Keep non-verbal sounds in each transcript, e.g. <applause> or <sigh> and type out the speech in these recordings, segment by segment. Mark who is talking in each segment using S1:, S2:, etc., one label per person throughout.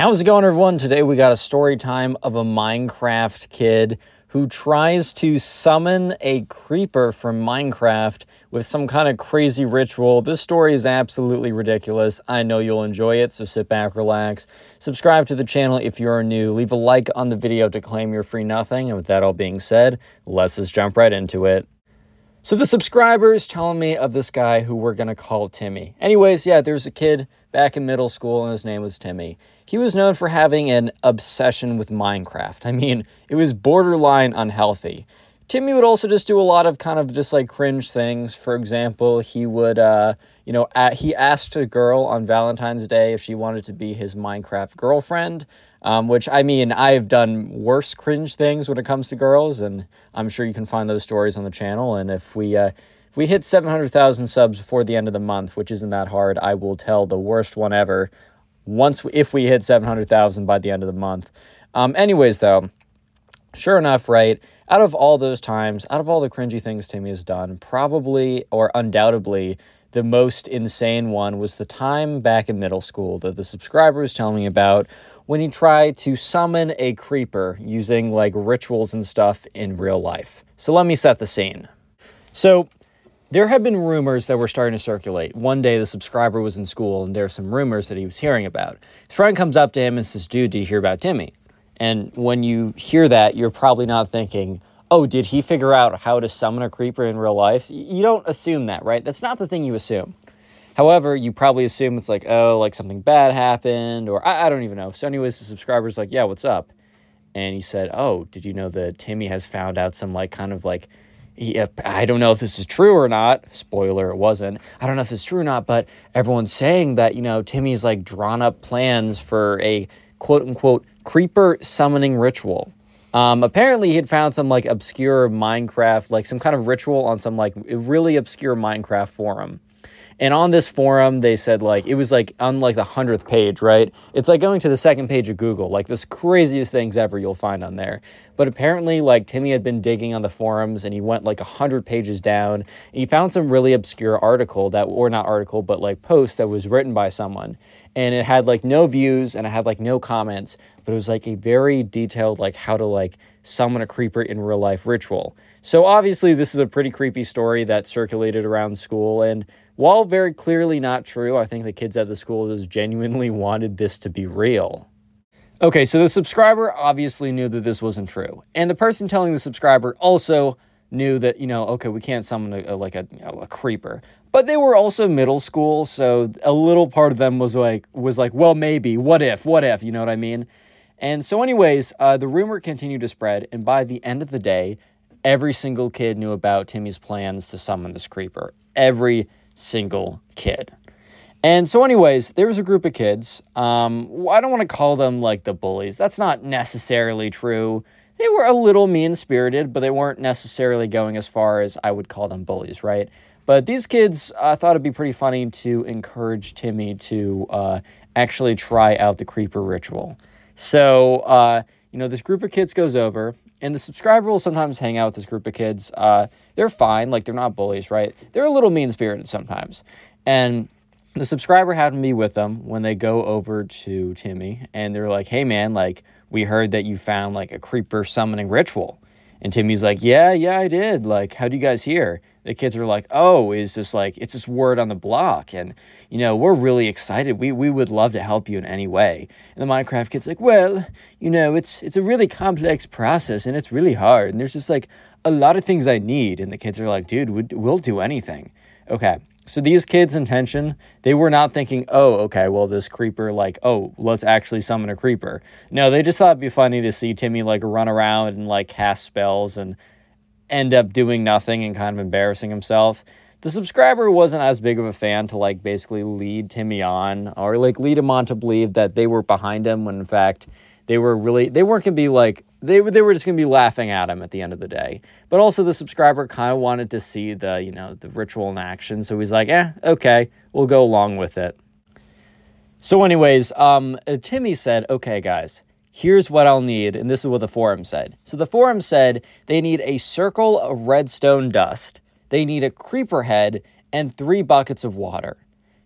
S1: How's it going, everyone? Today we got a story time of a Minecraft kid who tries to summon a creeper from Minecraft with some kind of crazy ritual. This story is absolutely ridiculous. I know you'll enjoy it, so sit back, relax. Subscribe to the channel if you are new. Leave a like on the video to claim your free nothing. And with that all being said, let's just jump right into it. So the subscriber is telling me of this guy who we're going to call Timmy. Anyways, yeah, there's a kid back in middle school and his name was Timmy. He was known for having an obsession with Minecraft. <laughs> I mean, it was borderline unhealthy. Timmy would also just do a lot of kind of just like cringe things. For example, he would, uh, you know, he asked a girl on Valentine's Day if she wanted to be his Minecraft girlfriend. Um, which I mean, I've done worse cringe things when it comes to girls, and I'm sure you can find those stories on the channel. And if we uh, if we hit 700,000 subs before the end of the month, which isn't that hard, I will tell the worst one ever. Once if we hit 700,000 by the end of the month. Um, anyways, though, sure enough, right? Out of all those times, out of all the cringy things Timmy has done, probably or undoubtedly the most insane one was the time back in middle school that the subscriber was telling me about when he tried to summon a creeper using like rituals and stuff in real life. So let me set the scene. So there have been rumors that were starting to circulate. One day the subscriber was in school and there are some rumors that he was hearing about. His friend comes up to him and says, Dude, did you hear about Timmy? And when you hear that, you're probably not thinking, oh, did he figure out how to summon a creeper in real life? You don't assume that, right? That's not the thing you assume. However, you probably assume it's like, oh, like something bad happened, or I, I don't even know. So, anyways, the subscriber's like, yeah, what's up? And he said, oh, did you know that Timmy has found out some like kind of like, I don't know if this is true or not. Spoiler, it wasn't. I don't know if this is true or not, but everyone's saying that, you know, Timmy's like drawn up plans for a quote unquote creeper summoning ritual. Um, apparently, he had found some like obscure Minecraft, like some kind of ritual on some like really obscure Minecraft forum. And on this forum, they said like it was like on like the hundredth page, right? It's like going to the second page of Google, like this craziest things ever you'll find on there. But apparently, like Timmy had been digging on the forums, and he went like a hundred pages down, and he found some really obscure article that, or not article, but like post that was written by someone, and it had like no views and it had like no comments, but it was like a very detailed like how to like summon a creeper in real life ritual. So obviously this is a pretty creepy story that circulated around school and while very clearly not true, I think the kids at the school just genuinely wanted this to be real. Okay, so the subscriber obviously knew that this wasn't true. And the person telling the subscriber also knew that, you know, okay, we can't summon a, a like a, you know, a creeper. But they were also middle school, so a little part of them was like was like, well, maybe, what if, what if, you know what I mean? And so, anyways, uh, the rumor continued to spread, and by the end of the day, every single kid knew about Timmy's plans to summon this creeper. Every single kid. And so, anyways, there was a group of kids. Um, I don't want to call them like the bullies. That's not necessarily true. They were a little mean spirited, but they weren't necessarily going as far as I would call them bullies, right? But these kids uh, thought it'd be pretty funny to encourage Timmy to uh, actually try out the creeper ritual. So, uh, you know, this group of kids goes over, and the subscriber will sometimes hang out with this group of kids. Uh, they're fine, like they're not bullies, right? They're a little mean spirited sometimes. And the subscriber happened to be with them when they go over to Timmy, and they're like, hey man, like, we heard that you found like a creeper summoning ritual. And Timmy's like, yeah, yeah, I did. Like, how do you guys hear? The kids are like, oh, it's just like, it's this word on the block. And, you know, we're really excited. We, we would love to help you in any way. And the Minecraft kid's like, well, you know, it's, it's a really complex process and it's really hard. And there's just like a lot of things I need. And the kids are like, dude, we'll do anything. Okay. So these kids' intention, they were not thinking, oh, okay, well, this creeper, like, oh, let's actually summon a creeper. No, they just thought it'd be funny to see Timmy, like, run around and, like, cast spells and end up doing nothing and kind of embarrassing himself. The subscriber wasn't as big of a fan to, like, basically lead Timmy on or, like, lead him on to believe that they were behind him when, in fact, they were really, they weren't to be, like, they, were they were just going to be laughing at him at the end of the day. But also the subscriber kind of wanted to see the, you know, the ritual in action. So he's like, eh, okay, we'll go along with it. So anyways, um, uh, Timmy said, okay, guys, here's what I'll need. And this is what the forum said. So the forum said they need a circle of redstone dust. They need a creeper head and three buckets of water.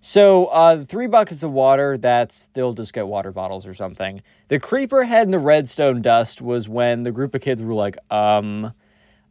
S1: So, uh, three buckets of water, that's, they'll just get water bottles or something. The creeper head and the redstone dust was when the group of kids were like, um.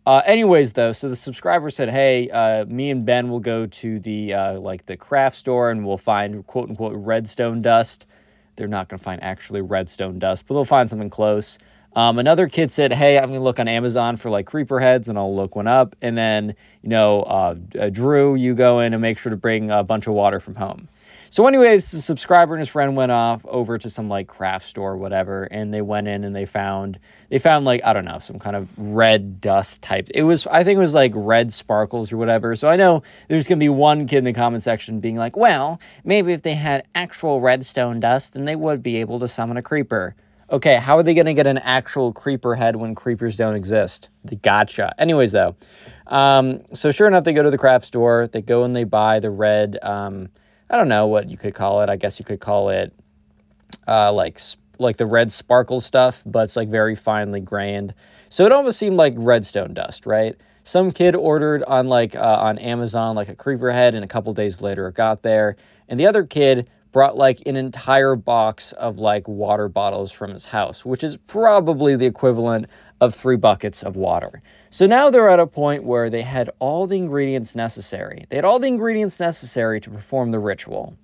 S1: Uh, anyways, though, so the subscriber said, "Hey, uh, me and Ben will go to the uh, like the craft store and we'll find quote unquote redstone dust. They're not going to find actually redstone dust, but they'll find something close." Um, another kid said, "Hey, I'm gonna look on Amazon for like creeper heads, and I'll look one up." And then, you know, uh, Drew, you go in and make sure to bring a bunch of water from home. So, anyways, the subscriber and his friend went off over to some like craft store or whatever, and they went in and they found they found like I don't know some kind of red dust type. It was I think it was like red sparkles or whatever. So I know there's gonna be one kid in the comment section being like, "Well, maybe if they had actual redstone dust, then they would be able to summon a creeper." Okay, how are they going to get an actual creeper head when creepers don't exist? The gotcha. Anyways, though, um, so sure enough, they go to the craft store. They go and they buy the red. Um, I don't know what you could call it. I guess you could call it uh, like like the red sparkle stuff, but it's like very finely grained. So it almost seemed like redstone dust, right? Some kid ordered on like uh, on Amazon like a creeper head, and a couple days later it got there. And the other kid brought like an entire box of like water bottles from his house, which is probably the equivalent of three buckets of water. So now they're at a point where they had all the ingredients necessary. They had all the ingredients necessary to perform the ritual.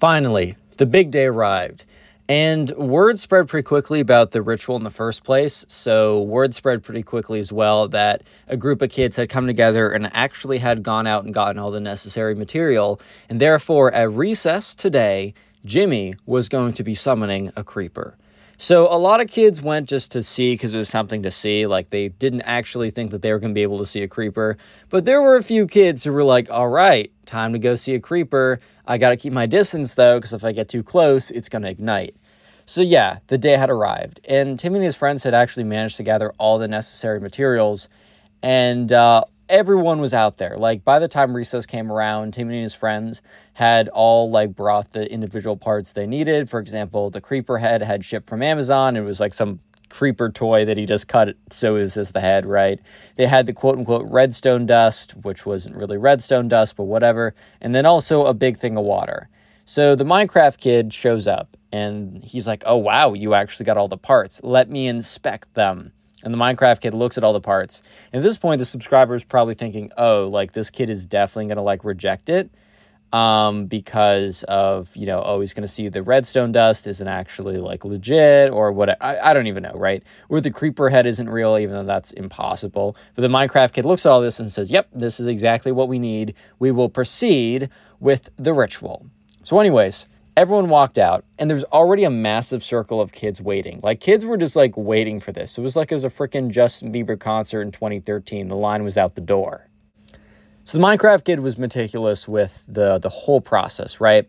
S1: Finally, the big day arrived. And word spread pretty quickly about the ritual in the first place. So, word spread pretty quickly as well that a group of kids had come together and actually had gone out and gotten all the necessary material. And therefore, at recess today, Jimmy was going to be summoning a creeper. So, a lot of kids went just to see because it was something to see. Like, they didn't actually think that they were going to be able to see a creeper. But there were a few kids who were like, all right, time to go see a creeper. I got to keep my distance though, because if I get too close, it's going to ignite. So, yeah, the day had arrived, and Timmy and his friends had actually managed to gather all the necessary materials, and uh, everyone was out there. Like, by the time recess came around, Timmy and his friends had all like brought the individual parts they needed. For example, the creeper head had shipped from Amazon. It was like some creeper toy that he just cut so is this the head right they had the quote unquote redstone dust which wasn't really redstone dust but whatever and then also a big thing of water so the minecraft kid shows up and he's like, oh, wow, you actually got all the parts. Let me inspect them. And the Minecraft kid looks at all the parts. And at this point, the subscriber is probably thinking, oh, like this kid is definitely going to like reject it um, because of, you know, oh, he's going to see the redstone dust isn't actually like legit or what. I, I don't even know, right? Or the creeper head isn't real, even though that's impossible. But the Minecraft kid looks at all this and says, yep, this is exactly what we need. We will proceed with the ritual. So, anyways, everyone walked out and there's already a massive circle of kids waiting. Like kids were just like waiting for this. It was like it was a freaking justin bieber concert in 2013 the line was out the door. So the minecraft kid was meticulous with the the whole process right?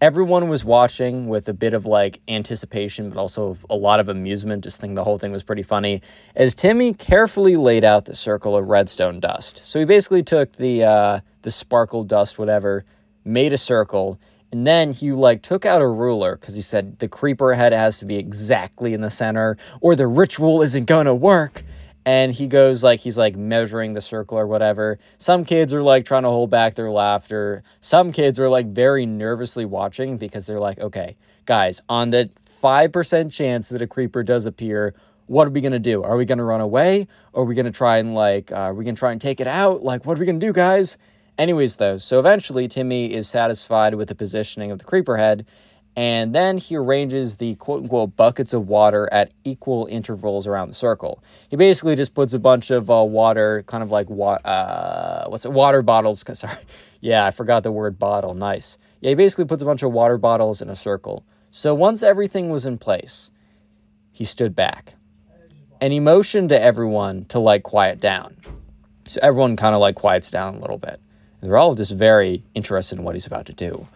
S1: Everyone was watching with a bit of like anticipation but also a lot of amusement. Just think the whole thing was pretty funny. As timmy carefully laid out the circle of redstone dust. So he basically took the uh the sparkle dust whatever made a circle and then he like took out a ruler because he said the creeper head has to be exactly in the center or the ritual isn't gonna work. And he goes like he's like measuring the circle or whatever. Some kids are like trying to hold back their laughter. Some kids are like very nervously watching because they're like, okay, guys, on the 5% chance that a creeper does appear, what are we gonna do? Are we gonna run away? Are we gonna try and like, uh, are we gonna try and take it out? Like, what are we gonna do, guys? Anyways, though, so eventually Timmy is satisfied with the positioning of the creeper head, and then he arranges the quote unquote buckets of water at equal intervals around the circle. He basically just puts a bunch of uh, water, kind of like wa- uh, what's it, water bottles. <laughs> Sorry, yeah, I forgot the word bottle. Nice. Yeah, he basically puts a bunch of water bottles in a circle. So once everything was in place, he stood back and he motioned to everyone to like quiet down. So everyone kind of like quiets down a little bit. They're all just very interested in what he's about to do.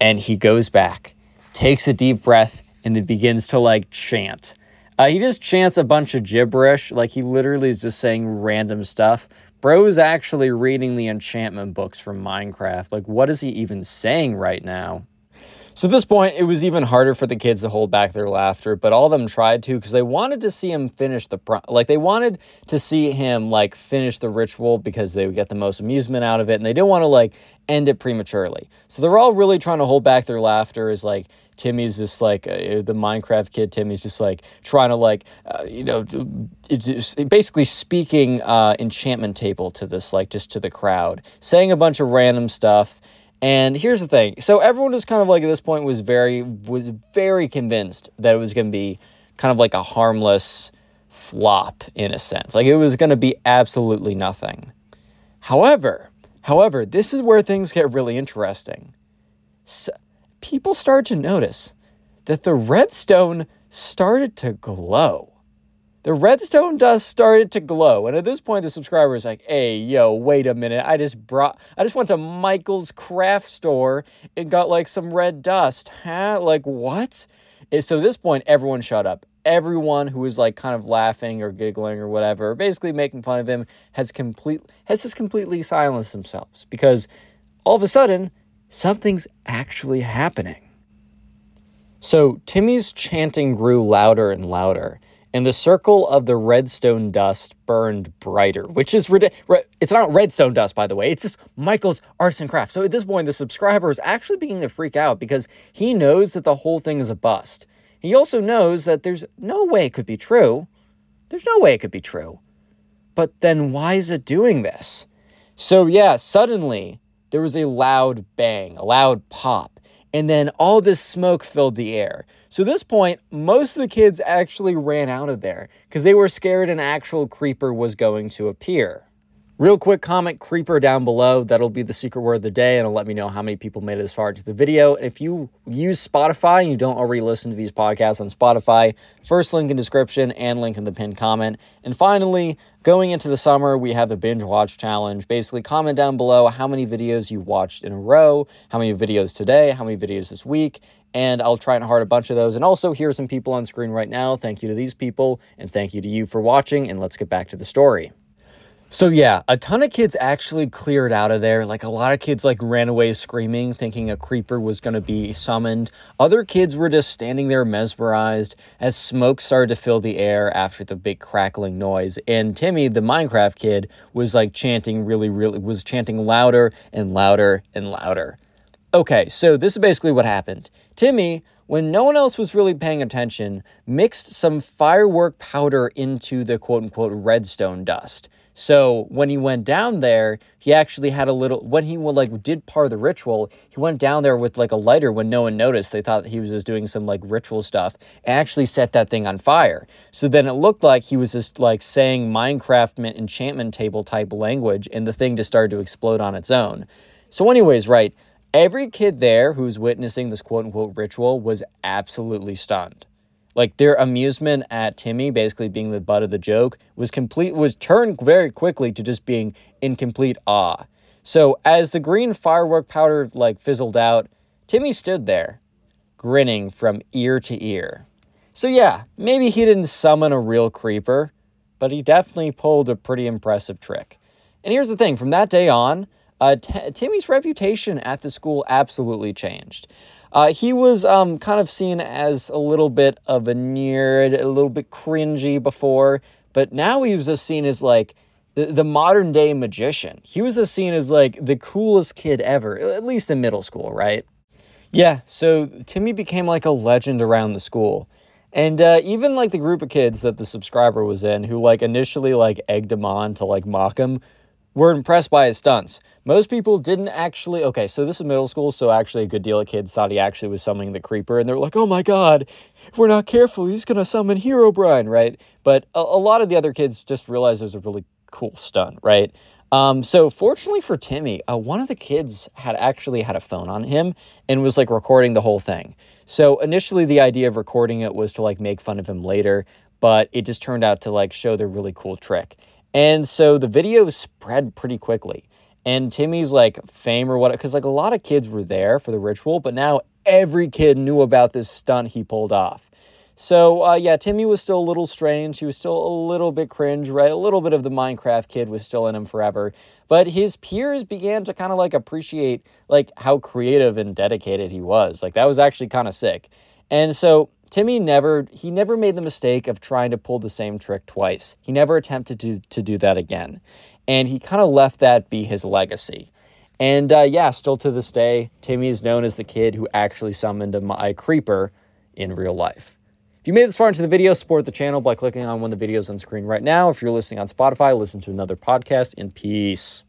S1: And he goes back, takes a deep breath, and then begins to like chant. Uh, he just chants a bunch of gibberish. Like he literally is just saying random stuff. Bro is actually reading the enchantment books from Minecraft. Like, what is he even saying right now? So at this point, it was even harder for the kids to hold back their laughter, but all of them tried to because they wanted to see him finish the like they wanted to see him like finish the ritual because they would get the most amusement out of it, and they didn't want to like end it prematurely. So they're all really trying to hold back their laughter. Is like Timmy's just like uh, the Minecraft kid. Timmy's just like trying to like uh, you know basically speaking uh, enchantment table to this like just to the crowd, saying a bunch of random stuff and here's the thing. So everyone was kind of like at this point was very was very convinced that it was going to be kind of like a harmless flop in a sense. Like it was going to be absolutely nothing. However, however, this is where things get really interesting. So, people start to notice that the redstone started to glow the redstone dust started to glow. And at this point, the subscriber is like, hey, yo, wait a minute. I just brought, I just went to Michael's craft store and got like some red dust. Huh? Like, what? And so at this point, everyone shut up. Everyone who was like kind of laughing or giggling or whatever, basically making fun of him, has complete has just completely silenced themselves because all of a sudden something's actually happening. So Timmy's chanting grew louder and louder and the circle of the redstone dust burned brighter, which is ridiculous. It's not redstone dust, by the way. It's just Michael's arts and crafts. So at this point, the subscriber is actually beginning to freak out because he knows that the whole thing is a bust. He also knows that there's no way it could be true. There's no way it could be true. But then why is it doing this? So, yeah, suddenly there was a loud bang, a loud pop, and then all this smoke filled the air. So, this point, most of the kids actually ran out of there because they were scared an actual creeper was going to appear. Real quick comment creeper down below. That'll be the secret word of the day, and it'll let me know how many people made it this far into the video. And if you use Spotify and you don't already listen to these podcasts on Spotify, first link in description and link in the pinned comment. And finally, going into the summer, we have the binge watch challenge. Basically, comment down below how many videos you watched in a row, how many videos today, how many videos this week, and I'll try and heart a bunch of those. And also, here are some people on screen right now. Thank you to these people, and thank you to you for watching, and let's get back to the story. So yeah, a ton of kids actually cleared out of there. Like a lot of kids like ran away screaming, thinking a creeper was going to be summoned. Other kids were just standing there mesmerized as smoke started to fill the air after the big crackling noise. And Timmy, the Minecraft kid, was like chanting really really was chanting louder and louder and louder. Okay, so this is basically what happened. Timmy, when no one else was really paying attention, mixed some firework powder into the quote unquote redstone dust. So when he went down there, he actually had a little when he like did part of the ritual, he went down there with like a lighter when no one noticed. They thought he was just doing some like ritual stuff and actually set that thing on fire. So then it looked like he was just like saying Minecraft enchantment table type language and the thing just started to explode on its own. So anyways, right, Every kid there who's witnessing this quote unquote ritual was absolutely stunned. Like their amusement at Timmy basically being the butt of the joke was complete was turned very quickly to just being in complete awe. So as the green firework powder like fizzled out, Timmy stood there, grinning from ear to ear. So yeah, maybe he didn't summon a real creeper, but he definitely pulled a pretty impressive trick. And here's the thing, from that day on, uh, T- Timmy's reputation at the school absolutely changed. Uh, he was um, kind of seen as a little bit of a nerd, a little bit cringy before, but now he was just seen as like the, the modern day magician. He was just seen as like the coolest kid ever, at least in middle school, right? Yeah, so Timmy became like a legend around the school. And uh, even like the group of kids that the subscriber was in who like initially like egged him on to like mock him were impressed by his stunts. Most people didn't actually. Okay, so this is middle school, so actually a good deal of kids thought he actually was summoning the creeper, and they're like, "Oh my god, if we're not careful, he's gonna summon Herobrine," right?" But a, a lot of the other kids just realized it was a really cool stunt, right? Um, so fortunately for Timmy, uh, one of the kids had actually had a phone on him and was like recording the whole thing. So initially, the idea of recording it was to like make fun of him later, but it just turned out to like show the really cool trick. And so the video spread pretty quickly. And Timmy's like fame or what, because like a lot of kids were there for the ritual, but now every kid knew about this stunt he pulled off. So, uh, yeah, Timmy was still a little strange. He was still a little bit cringe, right? A little bit of the Minecraft kid was still in him forever. But his peers began to kind of like appreciate like how creative and dedicated he was. Like that was actually kind of sick. And so Timmy never he never made the mistake of trying to pull the same trick twice. He never attempted to to do that again. And he kind of left that be his legacy. And uh, yeah, still to this day, Timmy is known as the kid who actually summoned a, a creeper in real life. If you made this far into the video, support the channel by clicking on one of the videos on screen right now. If you're listening on Spotify, listen to another podcast in peace.